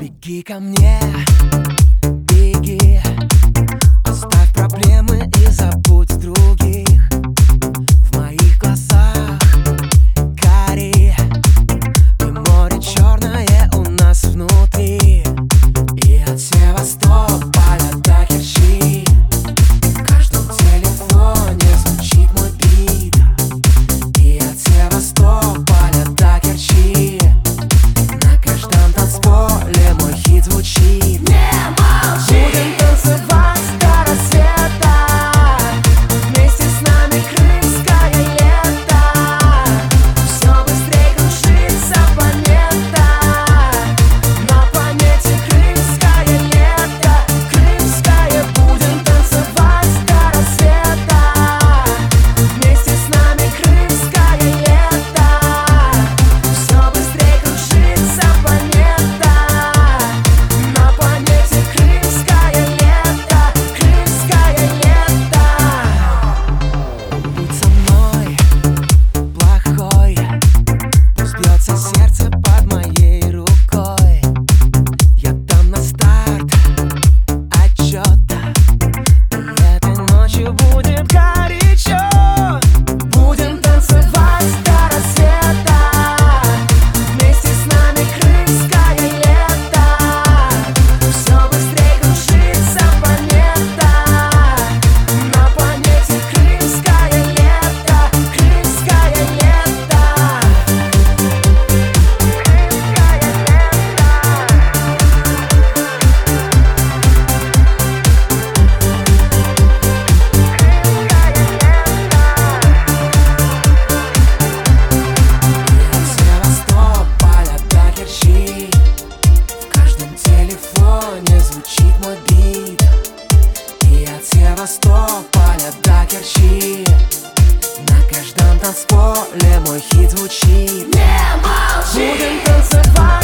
Беги ко мне. Не хит звучит. Не молчи. Будем танцевать.